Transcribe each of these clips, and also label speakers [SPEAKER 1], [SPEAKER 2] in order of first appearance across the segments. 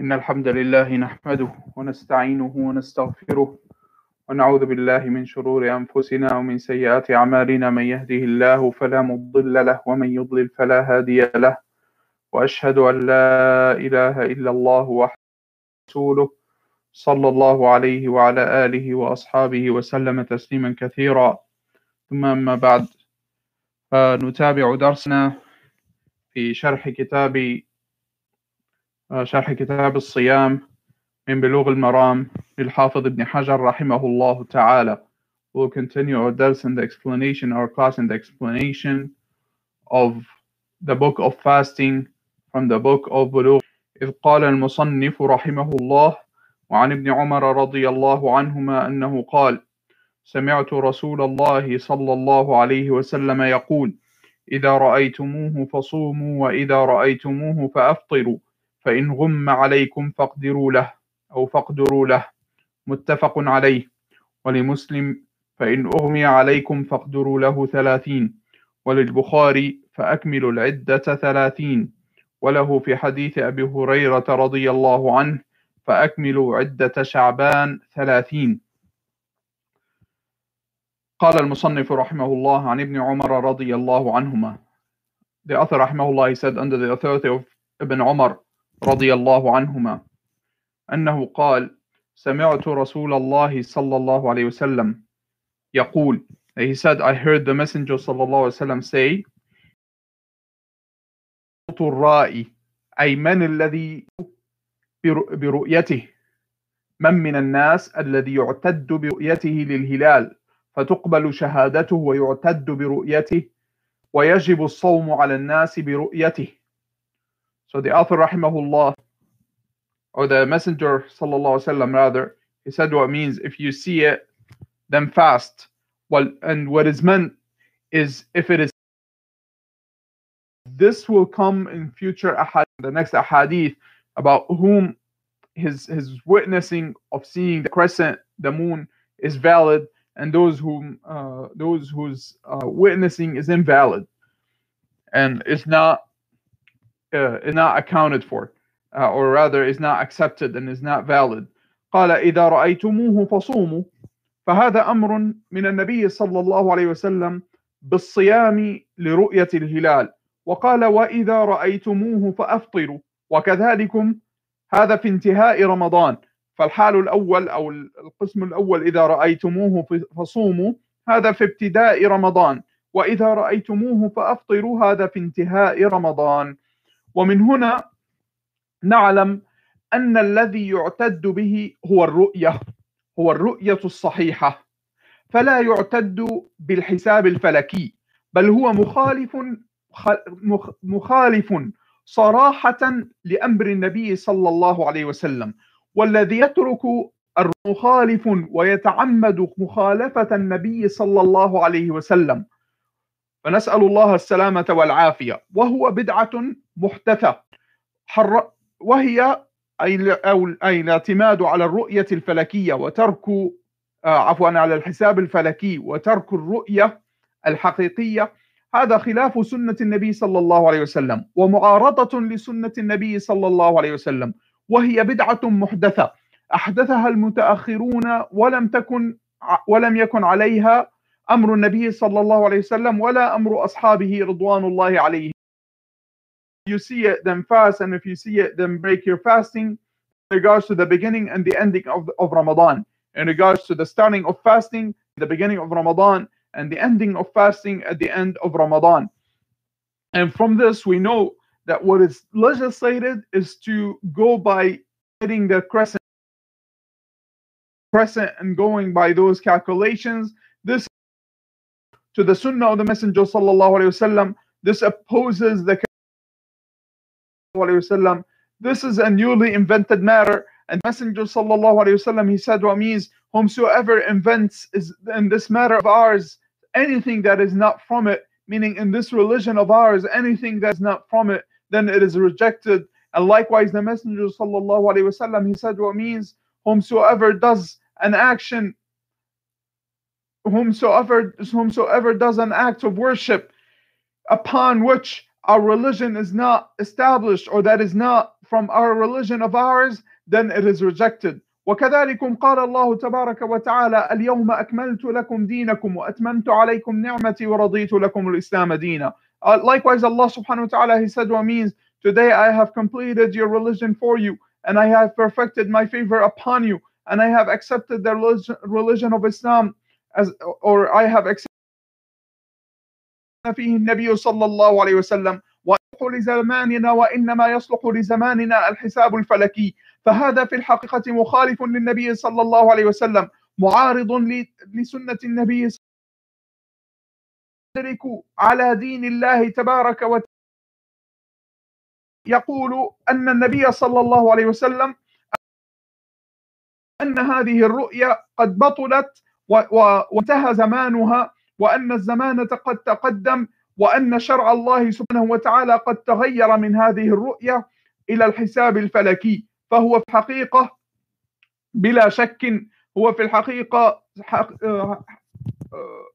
[SPEAKER 1] إن الحمد لله نحمده ونستعينه ونستغفره ونعوذ بالله من شرور أنفسنا ومن سيئات أعمالنا من يهده الله فلا مضل له ومن يضلل فلا هادي له وأشهد أن لا إله إلا الله وحده رسوله صلى الله عليه وعلى آله وأصحابه وسلم تسليما كثيرا. ثم أما بعد فنتابع درسنا في شرح كتاب شرح كتاب الصيام من بلوغ المرام للحافظ ابن حجر رحمه الله تعالى. We'll continue our dars and the explanation, our class and the explanation of the book of fasting from the book of بلوغ إذ قال المصنف رحمه الله وعن ابن عمر رضي الله عنهما أنه قال سمعت رسول الله صلى الله عليه وسلم يقول إذا رأيتموه فصوموا وإذا رأيتموه فأفطروا فإن غم عليكم فاقدروا له أو فاقدروا له متفق عليه. ولمسلم فإن أغمي عليكم فاقدروا له ثلاثين. وللبخاري فأكملوا العدة ثلاثين. وله في حديث أبي هريرة رضي الله عنه فأكملوا عدة شعبان ثلاثين. قال المصنف رحمه الله عن ابن عمر رضي الله عنهما. The author رحمه الله said under the authority of Ibn Umar رضي الله عنهما أنه قال سمعت رسول الله صلى الله عليه وسلم يقول he said I heard the messenger صلى الله عليه وسلم say الرائي أي من الذي برؤيته من من الناس الذي يعتد برؤيته للهلال فتقبل شهادته ويعتد برؤيته ويجب الصوم على الناس برؤيته. So the author rahimahullah or the messenger sallallahu wasallam rather he said what means. If you see it then fast. Well and what is meant is if it is this will come in future ahadith, the next ahadith about whom his his witnessing of seeing the crescent the moon is valid and those whom uh, those whose uh, witnessing is invalid. And it's not uh, not accounted for uh, or rather is not accepted and is not valid. قال إذا رأيتموه فصوموا. فهذا أمر من النبي صلى الله عليه وسلم بالصيام لرؤية الهلال. وقال وإذا رأيتموه فأفطروا. وكذلكم هذا في انتهاء رمضان. فالحال الأول أو القسم الأول إذا رأيتموه فصوموا. هذا في ابتداء رمضان. وإذا رأيتموه فأفطروا. هذا في انتهاء رمضان. ومن هنا نعلم أن الذي يعتد به هو الرؤية هو الرؤية الصحيحة. فلا يعتد بالحساب الفلكي بل هو مخالف مخالف صراحة لأمر النبي صلى الله عليه وسلم والذي يترك المخالف ويتعمد مخالفة النبي صلى الله عليه وسلم. فنسأل الله السلامة والعافية. وهو بدعة محدثة. حر وهي أي الاعتماد على الرؤية الفلكية وترك آه عفوا على الحساب الفلكي وترك الرؤية الحقيقية. هذا خلاف سنة النبي صلى الله عليه وسلم ومعارضة لسنة النبي صلى الله عليه وسلم وهي بدعة محدثة. أحدثها المتأخرون ولم تكن ولم يكن عليها أمر النبي صلى الله عليه وسلم ولا أمر أصحابه رضوان الله عليهم you see it then fast and if you see it then break your fasting. In regards to the beginning and the ending of, of Ramadan in regards to the starting of fasting the beginning of Ramadan and the ending of fasting at the end of Ramadan. And from this we know that what is legislated is to go by hitting the crescent crescent and going by those calculations. This to the sunnah of the messenger sallallahu alaihi this opposes the wasallam. This is a newly invented matter. And Messenger sallallahu alaihi wasallam he said what means whomsoever invents is in this matter of ours anything that is not from it, meaning in this religion of ours, anything that's not from it, then it is rejected. And likewise, the Messenger sallallahu alaihi wasallam he said what means whomsoever does an action, whomsoever whomsoever does an act of worship upon which our religion is not established or that is not from our religion of ours, then it is rejected. وكذلكم قال الله تبارك وتعالى اليوم أكملت لكم دينكم وأتممت عليكم نعمتي ورضيت لكم الإسلام دينا. Uh, likewise, Allah subhanahu wa ta'ala, He said what means, Today I have completed your religion for you, and I have perfected my favor upon you, and I have accepted the religion, religion of Islam as, or I have accepted فيه النبي صلى الله عليه وسلم ويصلح لزماننا وإنما يصلح لزماننا الحساب الفلكي. فهذا في الحقيقة مخالف للنبي صلى الله عليه وسلم معارض لسنة النبي يشترك على دين الله تبارك وتعالى يقول أن النبي صلى الله عليه وسلم أن هذه الرؤيا قد بطلت وانتهى زمانها وأن الزمان قد تقدم وأن شرع الله سبحانه وتعالى قد تغير من هذه الرؤية إلى الحساب الفلكي فهو في الحقيقة بلا شك هو في الحقيقة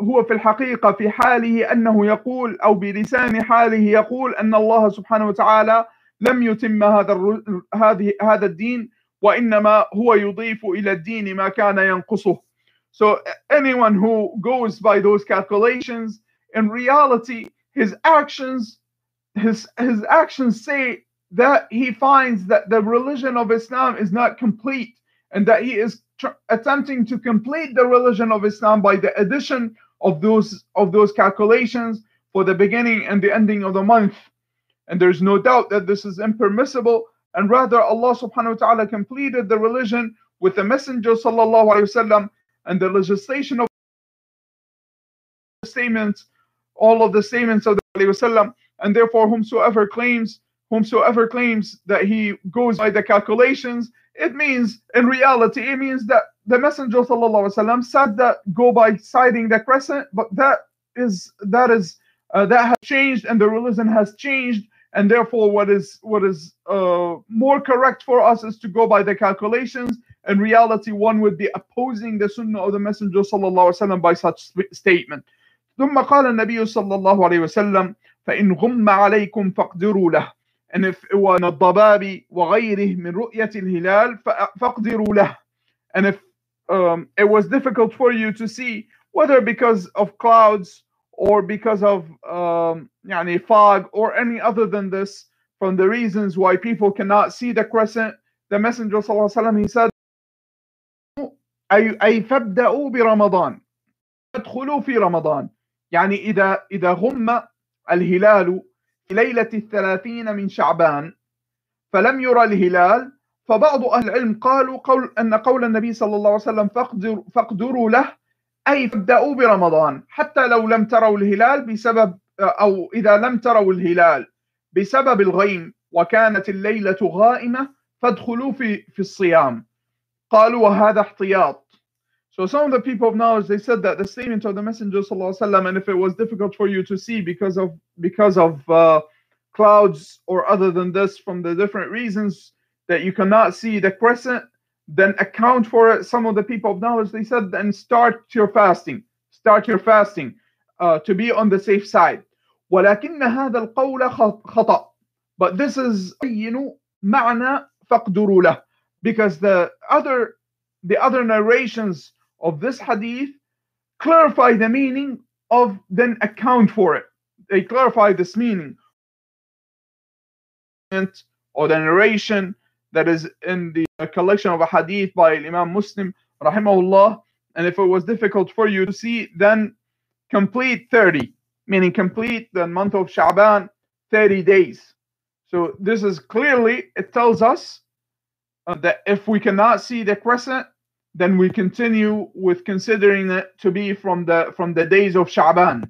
[SPEAKER 1] هو في الحقيقة في حاله أنه يقول أو بلسان حاله يقول أن الله سبحانه وتعالى لم يتم هذا هذه هذا الدين وإنما هو يضيف إلى الدين ما كان ينقصه. So anyone who goes by those calculations, in reality, his actions, his his actions say that he finds that the religion of Islam is not complete and that he is attempting to complete the religion of Islam by the addition of those of those calculations for the beginning and the ending of the month. And there's no doubt that this is impermissible. And rather, Allah subhanahu wa ta'ala completed the religion with the Messenger sallallahu alayhi wasallam and the legislation of the statements, all of the statements of the wasallam. And therefore, whomsoever claims, whomsoever claims that he goes by the calculations, it means in reality, it means that the Messenger wasallam said that go by sighting the crescent, but that is that is uh, that has changed and the religion has changed and therefore what is what is uh, more correct for us is to go by the calculations in reality one would be opposing the sunnah of the messenger sallallahu alaihi wasallam by such statement ثم قال النبي صلى الله عليه وسلم فإن غم عليكم فاقدروا له and if it was الضباب وغيره من رؤية الهلال فاقدروا له and if um, it was difficult for you to see whether because of clouds or because of um, يعني fog or any other than this from the reasons why people cannot see the crescent the messenger صلى الله عليه وسلم he said أي أي فابدأوا برمضان. ادخلوا في رمضان. يعني إذا إذا غم الهلال في ليلة الثلاثين من شعبان فلم يرى الهلال فبعض أهل العلم قالوا قول أن قول النبي صلى الله عليه وسلم فاقدر فاقدروا له أي فابدأوا برمضان. حتى لو لم تروا الهلال بسبب أو إذا لم تروا الهلال بسبب الغيم وكانت الليلة غائمة فادخلوا في في الصيام. قالوا وهذا احتياط So some of the people of knowledge they said that the statement of the Messenger وسلم, and if it was difficult for you to see because of because of uh, clouds or other than this from the different reasons that you cannot see the crescent, then account for it. Some of the people of knowledge they said then start your fasting, start your fasting uh, to be on the safe side. ولكن هذا القول خطأ. But this is معنى فاقدروا له because the other the other narrations of this hadith clarify the meaning of then account for it. They clarify this meaning. Or the narration that is in the collection of a hadith by Imam Muslim rahimahullah. And if it was difficult for you to see then complete 30 meaning complete the month of Sha'ban 30 days. So this is clearly it tells us that if we cannot see the crescent then we continue with considering it to be from the from the days of Sha'ban.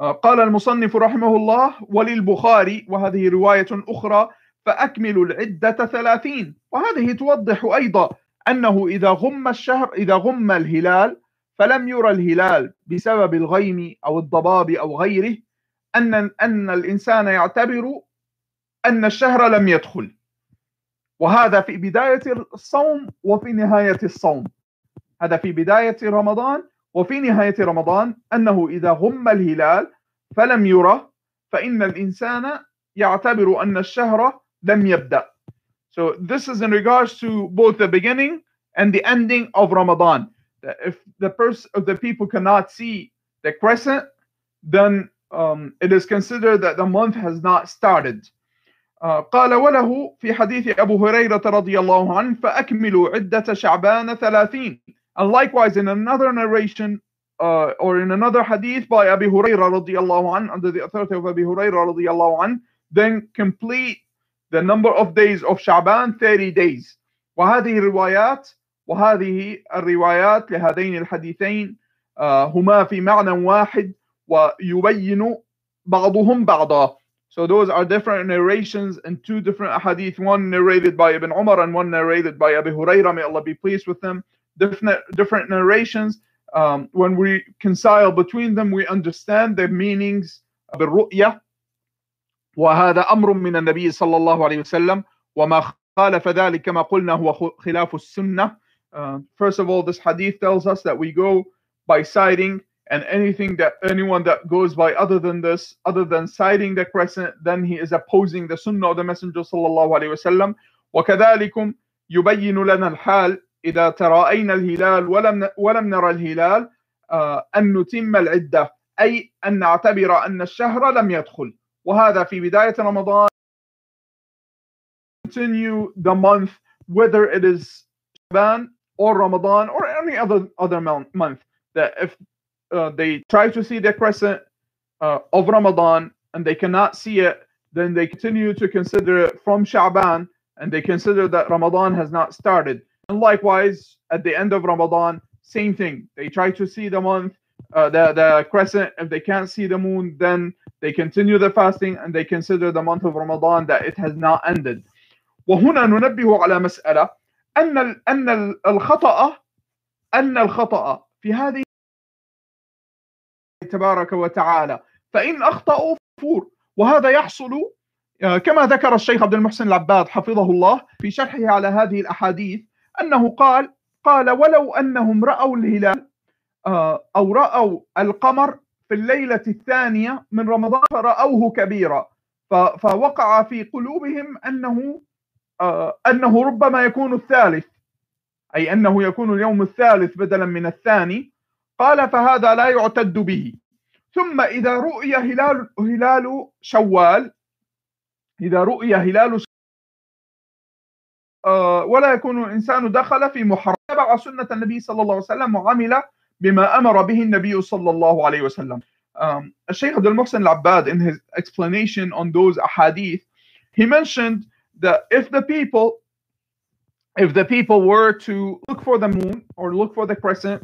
[SPEAKER 1] قال المصنف رحمه الله وللبخاري وهذه رواية أخرى فأكملوا العدة ثلاثين. وهذه توضح أيضا أنه إذا غم الشهر إذا غم الهلال فلم يرى الهلال بسبب الغيم أو الضباب أو غيره أن أن الإنسان يعتبر أن الشهر لم يدخل. وهذا في بداية الصوم وفي نهاية الصوم هذا في بداية رمضان وفي نهاية رمضان أنه إذا غم الهلال فلم يرى فإن الإنسان يعتبر أن الشهر لم يبدأ. So this is in regards to both the beginning and the ending of Ramadan. If the person, if the people cannot see the crescent, then um, it is considered that the month has not started. Uh, قال وله في حديث أبو هريرة رضي الله عنه فأكملوا عدة شعبان ثلاثين. And likewise in another narration uh, or in another hadith by Abu Hurairah رضي الله عنه under the authority of Abu Hurairah رضي الله عنه then complete the number of days of Sha'ban 30 days. وهذه الروايات وهذه الروايات لهذين الحديثين uh, هما في معنى واحد ويبين بعضهم بعضا. So those are different narrations and two different hadith, one narrated by Ibn Umar and one narrated by Abu Hurairah, may Allah be pleased with them. Different, different narrations. Um, when we reconcile between them, we understand the meanings of الرؤية وهذا أمر من النبي صلى الله عليه وسلم وما خالف ذلك كما قلنا هو خلاف السنة. Uh, first of all, this hadith tells us that we go by sighting and anything that anyone that goes by other than this, other than sighting the crescent, then he is opposing the Sunnah of the Messenger sallallahu الله wasallam. وكذلكم يبين لنا الحال إذا ترائنا الهلال ولم ولم نرى الهلال أن نتم العدة أي أن نعتبر أن الشهر لم يدخل وهذا في بداية رمضان continue the month whether it is Shaban or Ramadan or any other other month that if uh, they try to see the crescent uh, of Ramadan and they cannot see it, then they continue to consider it from Sha'ban and they consider that Ramadan has not started. And likewise, at the end of Ramadan, same thing. They try to see the month, uh, the, the crescent. If they can't see the moon, then they continue the fasting and they consider the month of Ramadan that it has not ended. وهنا ننبه على مسألة أن أن الخطأ أن الخطأ في هذه تبارك وتعالى. فإن أخطأوا فور. وهذا يحصل كما ذكر الشيخ عبد المحسن العباد حفظه الله في شرحه على هذه الأحاديث أنه قال قال ولو أنهم رأوا الهلال أو رأوا القمر في الليلة الثانية من رمضان فرأوه كبيرا. فوقع في قلوبهم أنه أنه ربما يكون الثالث أي أنه يكون اليوم الثالث بدلا من الثاني. قال فهذا لا يعتد به. ثم إذا رؤي هلال هلال شوال إذا رؤي هلال آه ولا يكون الإنسان دخل في محرم. تبع سنة النبي صلى الله عليه وسلم وعمل بما أمر به النبي صلى الله عليه وسلم. الشيخ عبد المحسن العباد in his explanation on those ahadith he mentioned that if the people if the people were to look for the moon or look for the crescent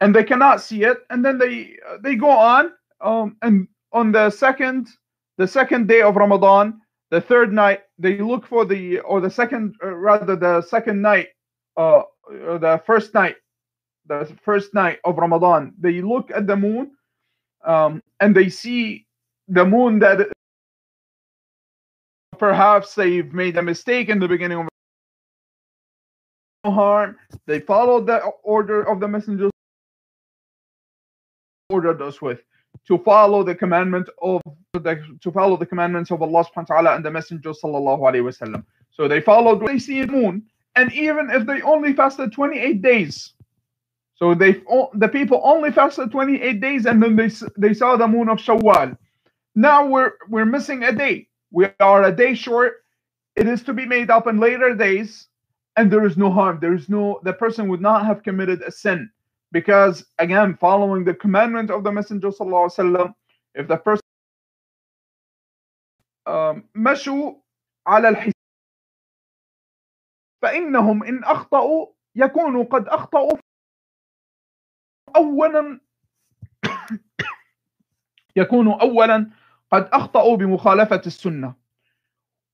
[SPEAKER 1] and they cannot see it and then they they go on um, and on the second the second day of ramadan the third night they look for the or the second uh, rather the second night uh the first night the first night of ramadan they look at the moon um, and they see the moon that perhaps they've made a mistake in the beginning of harm. They follow the order of the messenger ordered us with to follow the commandment of the, to follow the commandments of Allah subhanahu wa ta'ala and the messenger sallallahu alaihi wasallam. So they followed they see the moon and even if they only fasted 28 days so they the people only fasted 28 days and then they they saw the moon of Shawwal. Now we're we're missing a day. We are a day short. It is to be made up in later days and there is no harm. There is no the person would not have committed a sin because again following the commandment of the messenger sallallahu alaihi wasallam if the person مشوا على الحساب فإنهم إن أخطأوا يكونوا قد أخطأوا أولا يكونوا أولا قد أخطأوا بمخالفة السنة.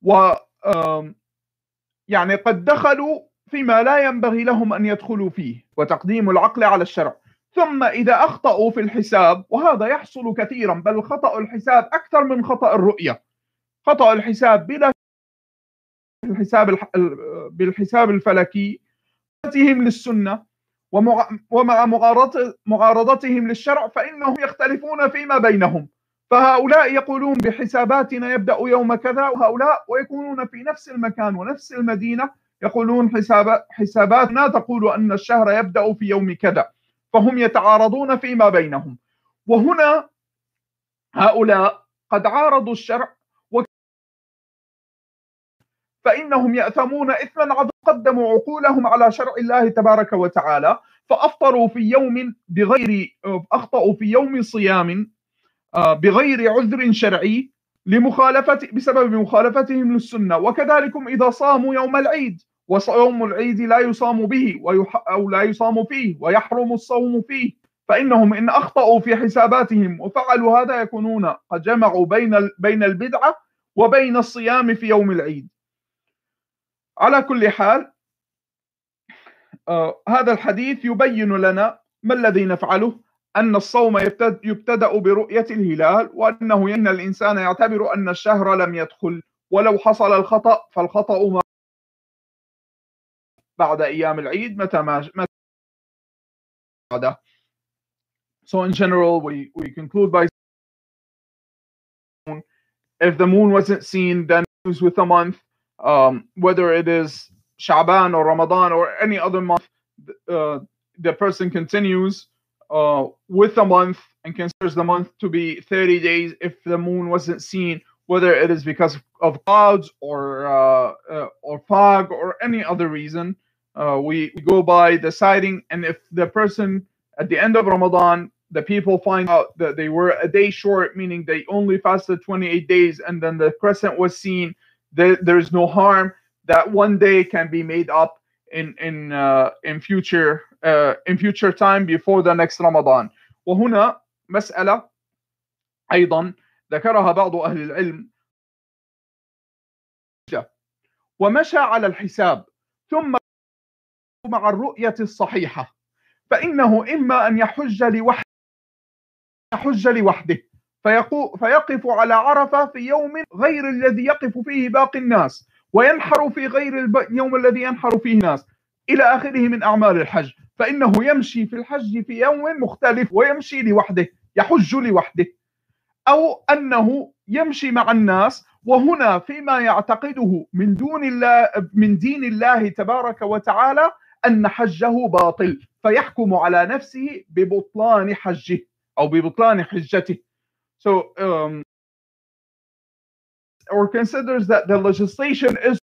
[SPEAKER 1] و يعني قد دخلوا فيما لا ينبغي لهم أن يدخلوا فيه وتقديم العقل على الشرع. ثم إذا أخطأوا في الحساب وهذا يحصل كثيرا بل خطأ الحساب أكثر من خطأ الرؤية. خطأ الحساب بلا الحساب بالحساب الفلكي للسنة ومع معارضتهم للشرع فإنهم يختلفون فيما بينهم. فهؤلاء يقولون بحساباتنا يبدأ يوم كذا وهؤلاء ويكونون في نفس المكان ونفس المدينة يقولون حساب حساباتنا تقول أن الشهر يبدأ في يوم كذا فهم يتعارضون فيما بينهم. وهنا هؤلاء قد عارضوا الشرع فإنهم يأثمون إثما عظيما قدموا عقولهم على شرع الله تبارك وتعالى فأفطروا في يوم بغير أخطأوا في يوم صيام بغير عذر شرعي لمخالفة بسبب مخالفتهم للسنة. وكذلكم إذا صاموا يوم العيد وصوم العيد لا يصام به ويح أو لا يصام فيه ويحرم الصوم فيه فإنهم إن أخطأوا في حساباتهم وفعلوا هذا يكونون قد جمعوا بين بين البدعة وبين الصيام في يوم العيد. على كل حال آه هذا الحديث يبين لنا ما الذي نفعله أن الصوم يبتدأ برؤية الهلال وأنه إن الإنسان يعتبر أن الشهر لم يدخل ولو حصل الخطأ فالخطأ ما بعد أيام العيد متى ما متى So in general, we, we conclude by if the moon wasn't seen, then with a month, um, whether it is Shaban or Ramadan or any other month, uh, the person continues uh, with the month and considers the month to be 30 days if the moon wasn't seen, whether it is because of clouds or uh, uh or fog or any other reason. Uh, we, we go by the sighting, and if the person at the end of Ramadan, the people find out that they were a day short, meaning they only fasted 28 days, and then the crescent was seen, there, there's no harm. That one day can be made up in in uh, in future uh, in future time before the next Ramadan. وهنا مسألة أيضا ذكرها بعض أهل العلم ومشى على الحساب ثم مع الرؤية الصحيحة. فإنه إما أن يحج لوحده يحج لوحده فيقف على عرفة في يوم غير الذي يقف فيه باقي الناس وينحر في غير اليوم الذي ينحر فيه الناس. إلى آخره من أعمال الحج. فإنه يمشي في الحج في يوم مختلف ويمشي لوحده يحج لوحده. أو أنه يمشي مع الناس وهنا فيما يعتقده من دون الله من دين الله تبارك وتعالى أن حجه باطل فيحكم على نفسه ببطلان حجه أو ببطلان حجته So um, or considers that the legislation is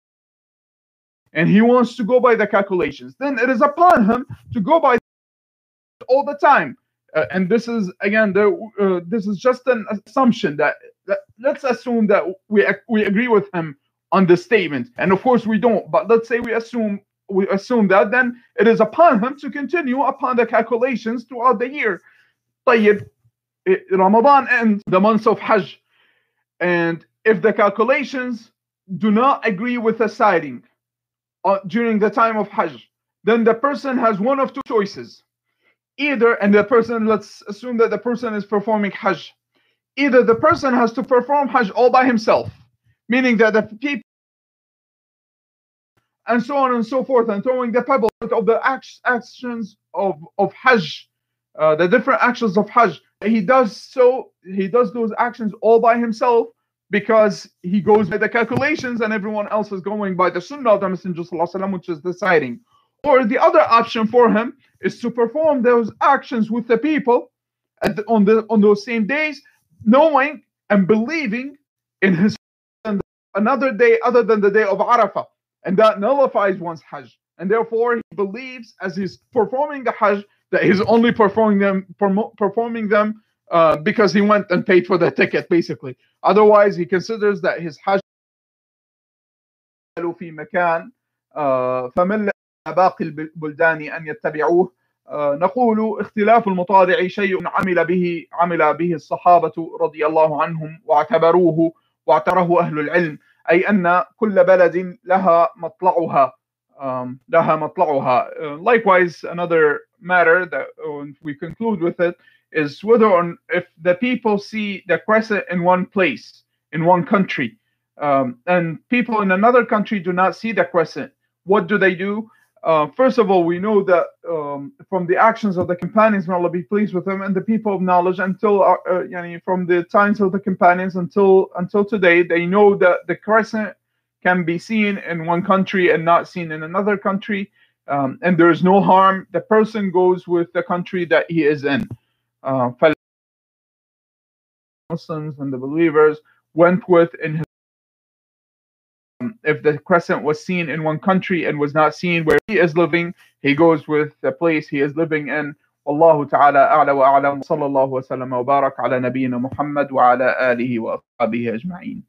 [SPEAKER 1] and he wants to go by the calculations, then it is upon him to go by all the time. Uh, and this is again, the, uh, this is just an assumption that, that let's assume that we we agree with him on this statement, and of course we don't. But let's say we assume we assume that, then it is upon him to continue upon the calculations throughout the year. طيب, Ramadan ends the month of Hajj, and if the calculations do not agree with the sighting, uh, during the time of Hajj, then the person has one of two choices. Either, and the person, let's assume that the person is performing Hajj. Either the person has to perform Hajj all by himself, meaning that the people and so on and so forth, and throwing the pebble of the actions of, of Hajj, uh, the different actions of Hajj. He does so, he does those actions all by himself because he goes by the calculations and everyone else is going by the Sunnah of the Messenger, which is deciding. Or the other option for him is to perform those actions with the people the, on, the, on those same days, knowing and believing in his another day other than the day of Arafah and that nullifies one's Hajj. And therefore, he believes as he's performing the Hajj that he's only performing them performing them uh, because he went and paid for the ticket, basically. Otherwise, he considers that his Hajj في مكان فمن باقي البلدان أن يتبعوه نقول اختلاف المطالع شيء عمل به عمل به الصحابة رضي الله عنهم واعتبروه واعتبره أهل العلم أي أن كل بلد لها مطلعها um, لها مطلعها uh, likewise another matter that uh, we conclude with it is whether or if the people see the crescent in one place, in one country, um, and people in another country do not see the crescent, what do they do? Uh, first of all, we know that um, from the actions of the companions, may Allah be pleased with them, and the people of knowledge, until uh, uh, yani from the times of the companions until until today, they know that the crescent can be seen in one country and not seen in another country, um, and there is no harm. The person goes with the country that he is in. Uh, Muslims and the believers went with in if the crescent was seen in one country and was not seen where he is living, he goes with the place he is living in. والله تعالى أعلى وأعلم صلى الله وسلم وبارك على نبينا محمد وعلى آله وأصحابه أجمعين